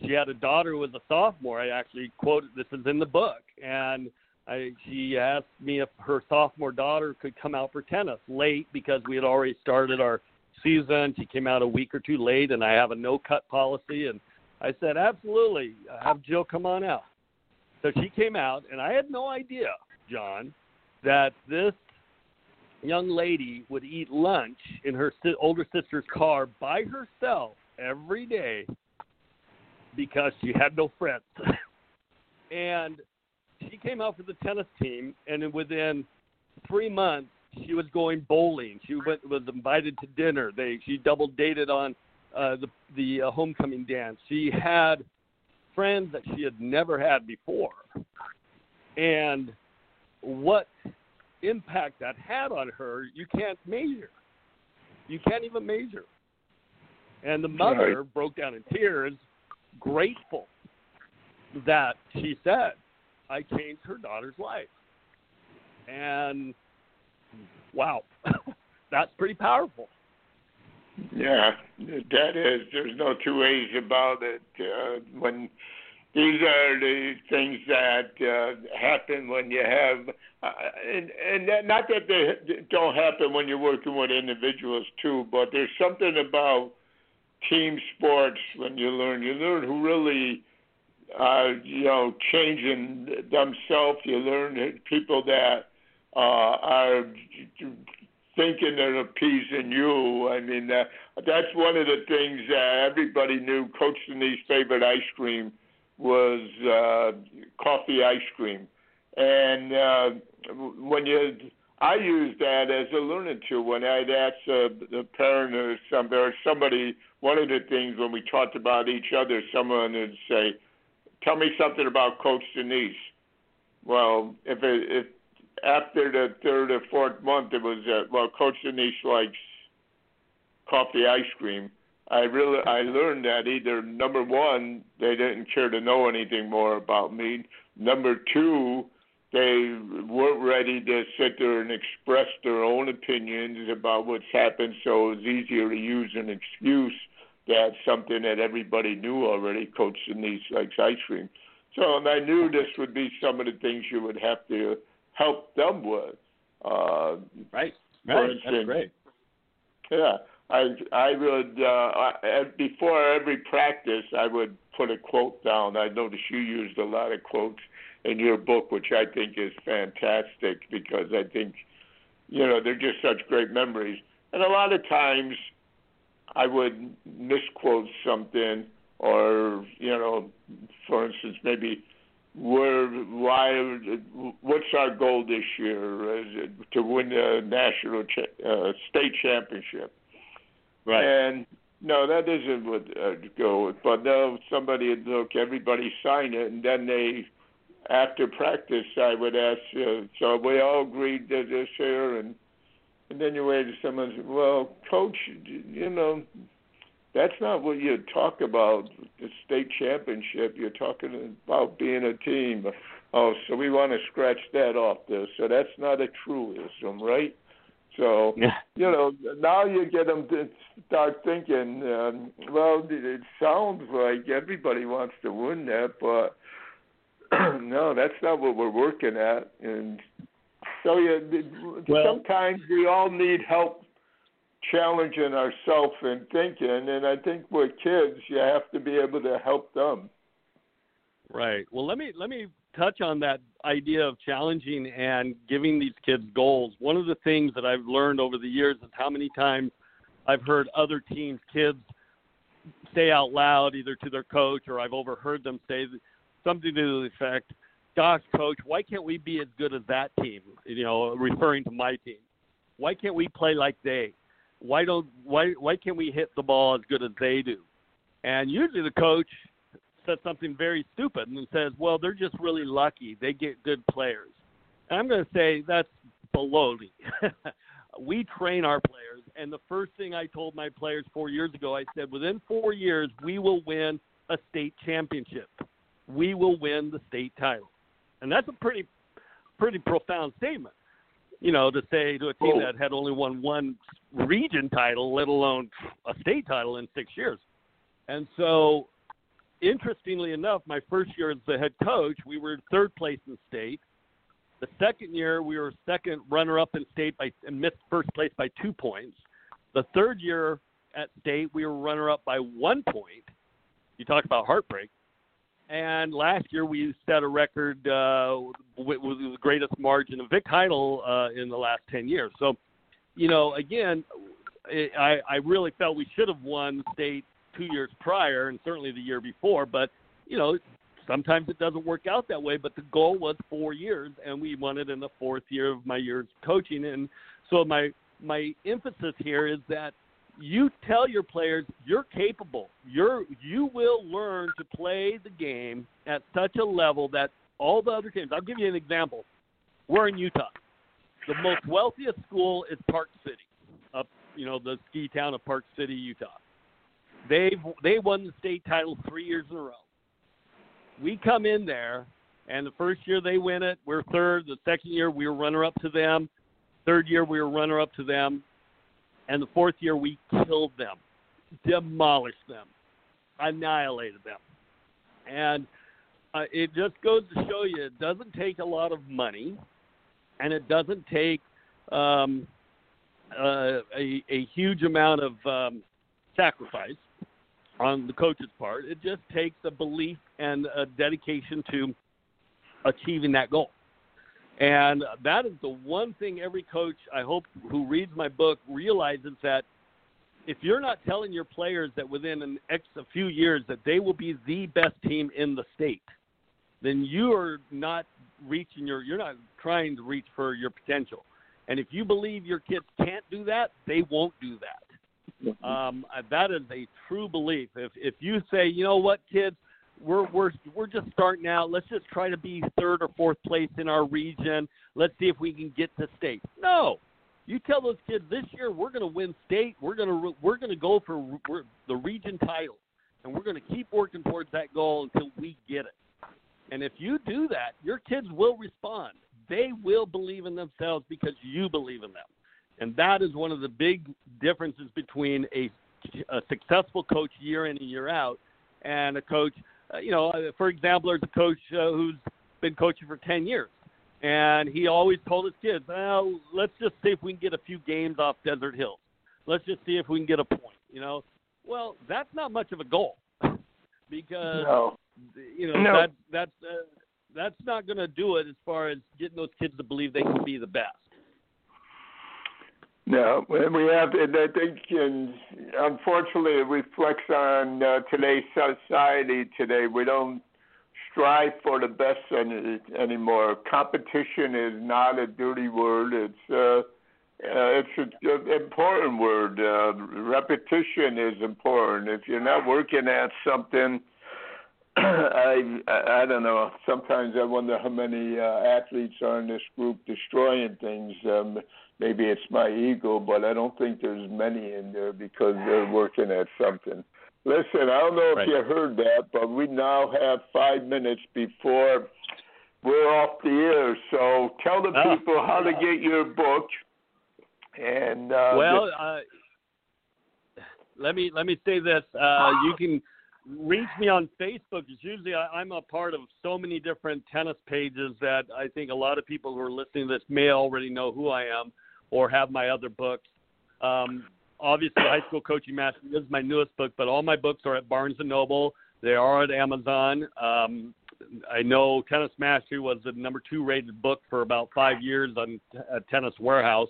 Speaker 3: she had a daughter who was a sophomore. I actually quoted this is in the book, and I, she asked me if her sophomore daughter could come out for tennis late because we had already started our season. She came out a week or two late, and I have a no cut policy. And I said, absolutely, have Jill come on out. So she came out, and I had no idea, John, that this young lady would eat lunch in her older sister's car by herself every day because she had no friends. *laughs* and she came out for the tennis team, and within three months, she was going bowling. She went, was invited to dinner. They she double dated on uh, the the uh, homecoming dance. She had friends that she had never had before, and what impact that had on her, you can't measure. You can't even measure. And the mother
Speaker 2: right.
Speaker 3: broke down in tears, grateful that she said, I changed her daughter's life. And wow, *laughs* that's pretty powerful.
Speaker 2: Yeah, that is. There's no two ways about it. Uh, when these are the things that uh, happen when you have, uh, and, and not that they don't happen when you're working with individuals too, but there's something about team sports when you learn. You learn who really are, you know, changing themselves. You learn people that uh, are thinking they're appeasing you. I mean, that's one of the things that everybody knew. Coach Danise's favorite ice cream was uh, coffee ice cream, and uh, when you, I used that as a tool when I'd ask uh, a parent or somebody, or somebody. One of the things when we talked about each other, someone would say, "Tell me something about Coach Danise." Well, if it, if after the third or fourth month, it was uh, well, Coach Danise likes coffee ice cream. I really I learned that either number one they didn't care to know anything more about me. Number two, they weren't ready to sit there and express their own opinions about what's happened. So it was easier to use an excuse that something that everybody knew already. Coach Danise likes ice cream. So and I knew this would be some of the things you would have to help them with. Uh,
Speaker 3: right. Right. Instance, That's great.
Speaker 2: Yeah. I I would uh, before every practice I would put a quote down. I noticed you used a lot of quotes in your book, which I think is fantastic because I think you know they're just such great memories. And a lot of times I would misquote something, or you know, for instance, maybe where why what's our goal this year? To win the national cha- uh, state championship?
Speaker 3: Right.
Speaker 2: And no, that isn't what uh, go with. But no, somebody would look, everybody sign it, and then they, after practice, I would ask. Uh, so we all agreed to this here, and and then you wait to someone. Says, well, coach, you know, that's not what you talk about. The state championship. You're talking about being a team. Oh, so we want to scratch that off there. So that's not a truism, right? So
Speaker 3: yeah.
Speaker 2: you know now you get them to start thinking. Um, well, it sounds like everybody wants to win that, but *clears throat* no, that's not what we're working at. And so yeah, well, sometimes we all need help challenging ourselves and thinking. And I think with kids, you have to be able to help them.
Speaker 3: Right. Well, let me let me touch on that idea of challenging and giving these kids goals. One of the things that I've learned over the years is how many times I've heard other teams' kids say out loud, either to their coach or I've overheard them say something to the effect, "Gosh, coach, why can't we be as good as that team?" You know, referring to my team. Why can't we play like they? Why don't why why can't we hit the ball as good as they do? And usually the coach says something very stupid and says, "Well, they're just really lucky. They get good players." And I'm going to say that's baloney. *laughs* we train our players, and the first thing I told my players four years ago, I said, "Within four years, we will win a state championship. We will win the state title." And that's a pretty, pretty profound statement. You know, to say to a team oh. that had only won one region title, let alone a state title in six years. And so interestingly enough, my first year as the head coach, we were third place in state. The second year, we were second runner-up in state by and missed first place by two points. The third year at state, we were runner-up by one point. You talk about heartbreak. And last year, we set a record uh, with, with the greatest margin of Vic Heidel uh, in the last ten years. So, you know, again, I, I really felt we should have won state two years prior and certainly the year before. But you know, sometimes it doesn't work out that way. But the goal was four years, and we won it in the fourth year of my years coaching. And so my my emphasis here is that you tell your players you're capable. You're you will learn to play the game at such a level that all the other teams. I'll give you an example. We're in Utah. The most wealthiest school is Park City, up you know the ski town of Park City, Utah. They've they won the state title three years in a row. we come in there, and the first year they win it, we're third. The second year we were runner up to them. Third year we were runner up to them, and the fourth year we killed them, demolished them, annihilated them, and uh, it just goes to show you it doesn't take a lot of money, and it doesn't take um, uh, a, a huge amount of um, sacrifice on the coach's part. It just takes a belief and a dedication to achieving that goal. And that is the one thing every coach, I hope, who reads my book realizes that if you're not telling your players that within an X a few years that they will be the best team in the state, then you are not reaching your you're not trying to reach for your potential. And if you believe your kids can't do that, they won't do that. Mm-hmm. Um, that is a true belief. If if you say, you know what, kids, we're we're we're just starting out. Let's just try to be third or fourth place in our region. Let's see if we can get to state. No, you tell those kids this year we're going to win state. We're going to we're going to go for the region title, and we're going to keep working towards that goal until we get it. And if you do that, your kids will respond they will believe in themselves because you believe in them. And that is one of the big differences between a, a successful coach year in and year out and a coach, uh, you know, uh, for example, there's a coach uh, who's been coaching for 10 years. And he always told his kids, well, let's just see if we can get a few games off Desert Hills. Let's just see if we can get a point, you know. Well, that's not much of a goal *laughs* because,
Speaker 2: no.
Speaker 3: you know, no. that, that's, uh, that's not going to do it as far as getting those kids to believe they can be the best.
Speaker 2: No, and we have, and I think, and unfortunately, it reflects on uh, today's society. Today, we don't strive for the best any, anymore. Competition is not a dirty word. It's uh, uh, it's an important word. Uh, repetition is important. If you're not working at something *clears throat* I I don't know. Sometimes I wonder how many uh, athletes are in this group destroying things. Um, maybe it's my ego, but I don't think there's many in there because they're working at something. Listen, I don't know if
Speaker 3: right.
Speaker 2: you heard that, but we now have five minutes before we're off the air. So tell the
Speaker 3: oh.
Speaker 2: people how to get your book. And uh,
Speaker 3: well, uh, let me let me say this: uh, you can reach me on Facebook. It's usually I, am a part of so many different tennis pages that I think a lot of people who are listening to this may already know who I am or have my other books. Um, obviously, High School Coaching Mastery is my newest book, but all my books are at Barnes and Noble. They are at Amazon. Um, I know Tennis Mastery was the number two rated book for about five years on Tennis Warehouse.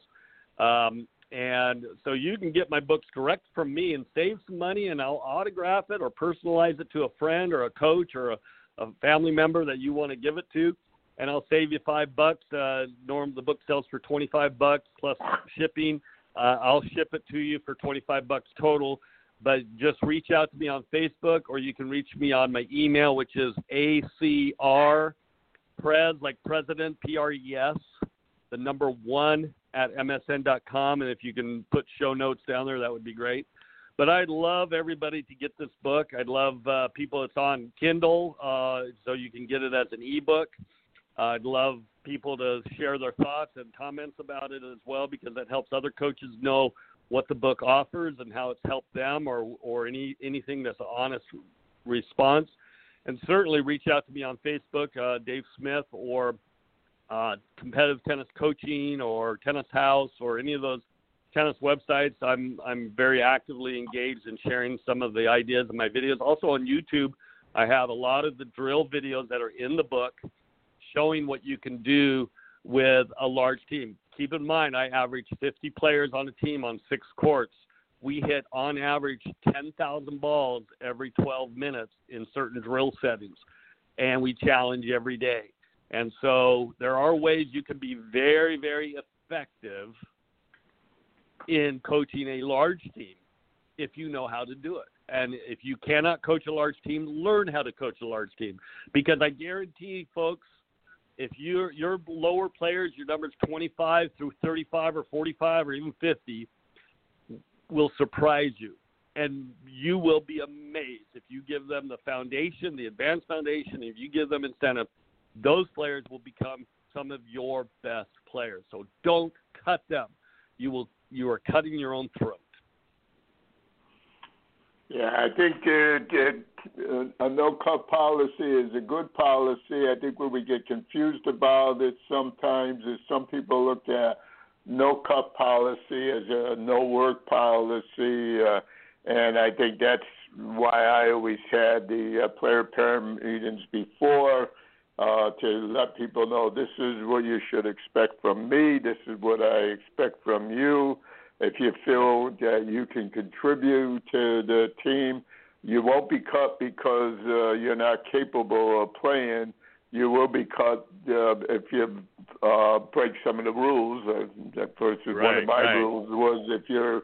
Speaker 3: Um, and so you can get my books direct from me and save some money, and I'll autograph it or personalize it to a friend or a coach or a, a family member that you want to give it to. And I'll save you five bucks. Uh, norm, the book sells for 25 bucks plus shipping. Uh, I'll ship it to you for 25 bucks total. But just reach out to me on Facebook, or you can reach me on my email, which is acr pres like president p r e s the number one at msn.com. And if you can put show notes down there, that would be great. But I'd love everybody to get this book. I'd love uh, people. It's on Kindle, uh, so you can get it as an ebook. Uh, I'd love people to share their thoughts and comments about it as well, because that helps other coaches know what the book offers and how it's helped them, or or any anything that's an honest response. And certainly reach out to me on Facebook, uh, Dave Smith, or uh, competitive tennis coaching or tennis house or any of those tennis websites. I'm I'm very actively engaged in sharing some of the ideas in my videos. Also on YouTube, I have a lot of the drill videos that are in the book showing what you can do with a large team. Keep in mind, I average 50 players on a team on six courts. We hit on average 10,000 balls every 12 minutes in certain drill settings, and we challenge every day. And so there are ways you can be very, very effective in coaching a large team if you know how to do it. And if you cannot coach a large team, learn how to coach a large team. Because I guarantee, folks, if you're your lower players, your numbers 25 through 35 or 45 or even 50, will surprise you. and you will be amazed if you give them the foundation, the advanced foundation. If you give them incentive, those players will become some of your best players. So don't cut them. You will. You are cutting your own throat.
Speaker 2: Yeah, I think uh, a no cut policy is a good policy. I think what we get confused about it sometimes is some people look at no cut policy as a no work policy, uh, and I think that's why I always had the uh, player parent meetings before uh, to let people know this is what you should expect from me, this is what I expect from you if you feel that you can contribute to the team, you won't be cut because uh, you're not capable of playing. You will be cut uh, if you uh, break some of the rules. Uh, that first
Speaker 3: right,
Speaker 2: one of my
Speaker 3: right.
Speaker 2: rules was if your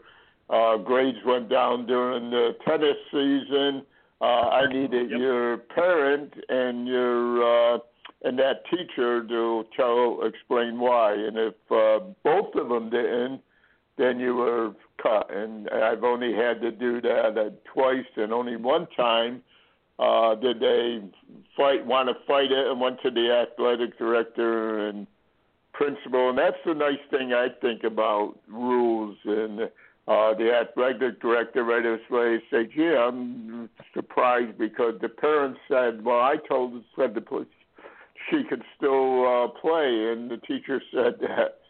Speaker 2: uh, grades went down during the tennis season, uh, I needed
Speaker 3: Yep.
Speaker 2: your parent and your uh, and that teacher to tell explain why. And if uh, both of them didn't, then you were cut. And I've only had to do that uh, twice, and only one time uh, did they fight, want to fight it, and went to the athletic director and principal. And that's the nice thing I think about rules and. Uh, the athletic director right away said, "Yeah, I'm surprised because the parents said, well, I told said the police she could still uh, play, and the teacher said that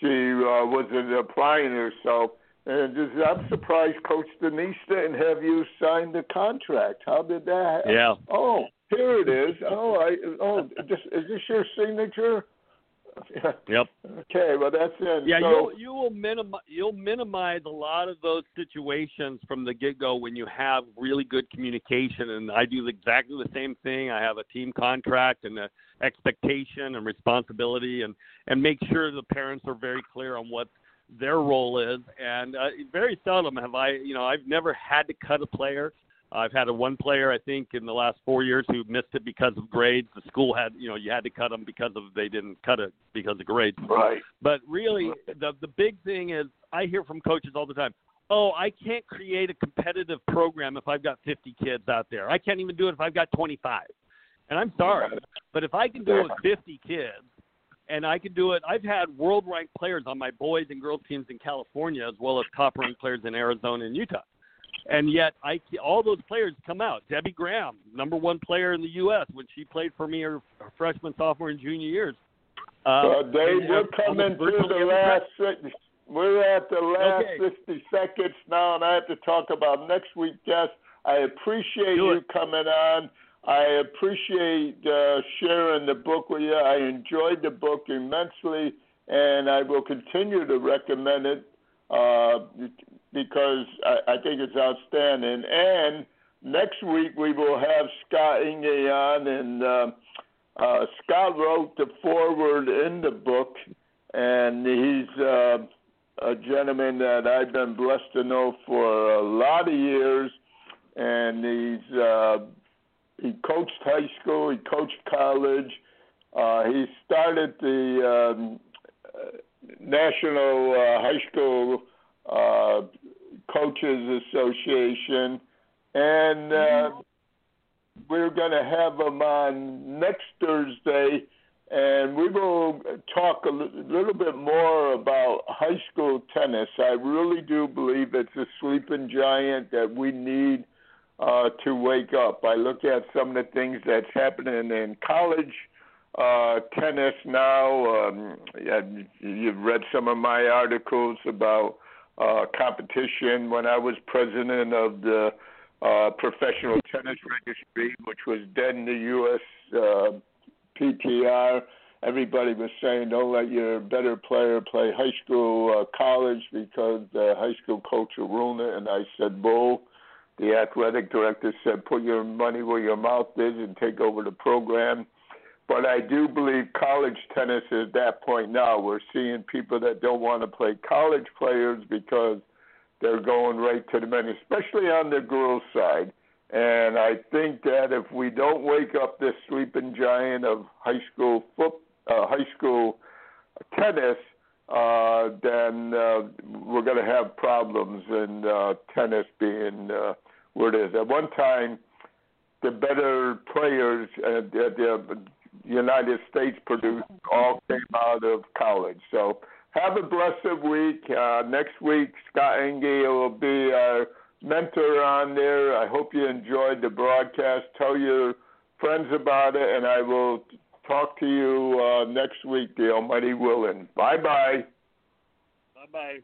Speaker 2: she uh, wasn't applying herself. And just, I'm surprised Coach Danise didn't have you sign the contract. How did that? happen?
Speaker 3: Yeah.
Speaker 2: Oh, here it is. Oh, I. Oh, this, is this your signature? *laughs*
Speaker 3: Yep.
Speaker 2: Okay, well that's it.
Speaker 3: Yeah,
Speaker 2: so,
Speaker 3: you'll you will minimize you'll minimize a lot of those situations from the get go when you have really good communication. And I do exactly the same thing. I have a team contract and a expectation and responsibility, and and make sure the parents are very clear on what their role is. And uh, very seldom have I, you know, I've never had to cut a player. I've had a one player, I think, in the last four years who missed it because of grades. The school had, you know, you had to cut them because of they didn't cut it because of grades.
Speaker 2: right.
Speaker 3: But really, the the big thing is I hear from coaches all the time. Oh, I can't create a competitive program if I've got 50 kids out there. I can't even do it if I've got 25. And I'm sorry, but if I can do it with 50 kids, and I can do it, I've had world ranked players on my boys and girls teams in California, as well as top ranked players in Arizona and Utah. And yet, I all those players come out. Debbie Graham, number one player in the U.S. when she played for me her, her freshman, sophomore, and junior years. Uh,
Speaker 2: Uh, Dave, we're coming to the last. six- We're at the last
Speaker 3: Okay.
Speaker 2: 60 seconds now, and I have to talk about next week's guest. I appreciate
Speaker 3: Do
Speaker 2: you
Speaker 3: it.
Speaker 2: coming on. I appreciate uh, sharing the book with you. I enjoyed the book immensely, and I will continue to recommend it uh, because I, I think it's outstanding. And next week we will have Scott Inge on, and uh, uh, Scott wrote the foreword in the book, and he's uh, a gentleman that I've been blessed to know for a lot of years, and he's uh, he coached high school, he coached college, uh, he started the um, uh, National uh, High School uh, Coaches Association, and uh, we're going to have them on next Thursday, and we will talk a little bit more about high school tennis. I really do believe it's a sleeping giant that we need uh, to wake up. I look at some of the things that's happening in college uh, tennis now. Um, yeah, you've read some of my articles about uh, competition when I was president of the uh, Professional Tennis Registry, which was then the U.S. Uh, PTR. Everybody was saying, don't let your better player play high school, uh, college, because the high school coach will ruin it. And I said, bull. The athletic director said, put your money where your mouth is and take over the program. But I do believe college tennis is at that point now. We're seeing people that don't want to play college players because they're going right to the men, especially on the girls' side. And I think that if we don't wake up this sleeping giant of high school foot, uh, high school tennis, uh, then uh, we're going to have problems in uh, tennis being uh, where it is. At one time, the better players uh, that the United States produced all came out of college. So have a blessed week. Uh, next week, Scott Engel will be our mentor on there. I hope you enjoyed the broadcast. Tell your friends about it, and I will talk to you uh, next week, the Almighty willing. Bye bye.
Speaker 3: Bye bye.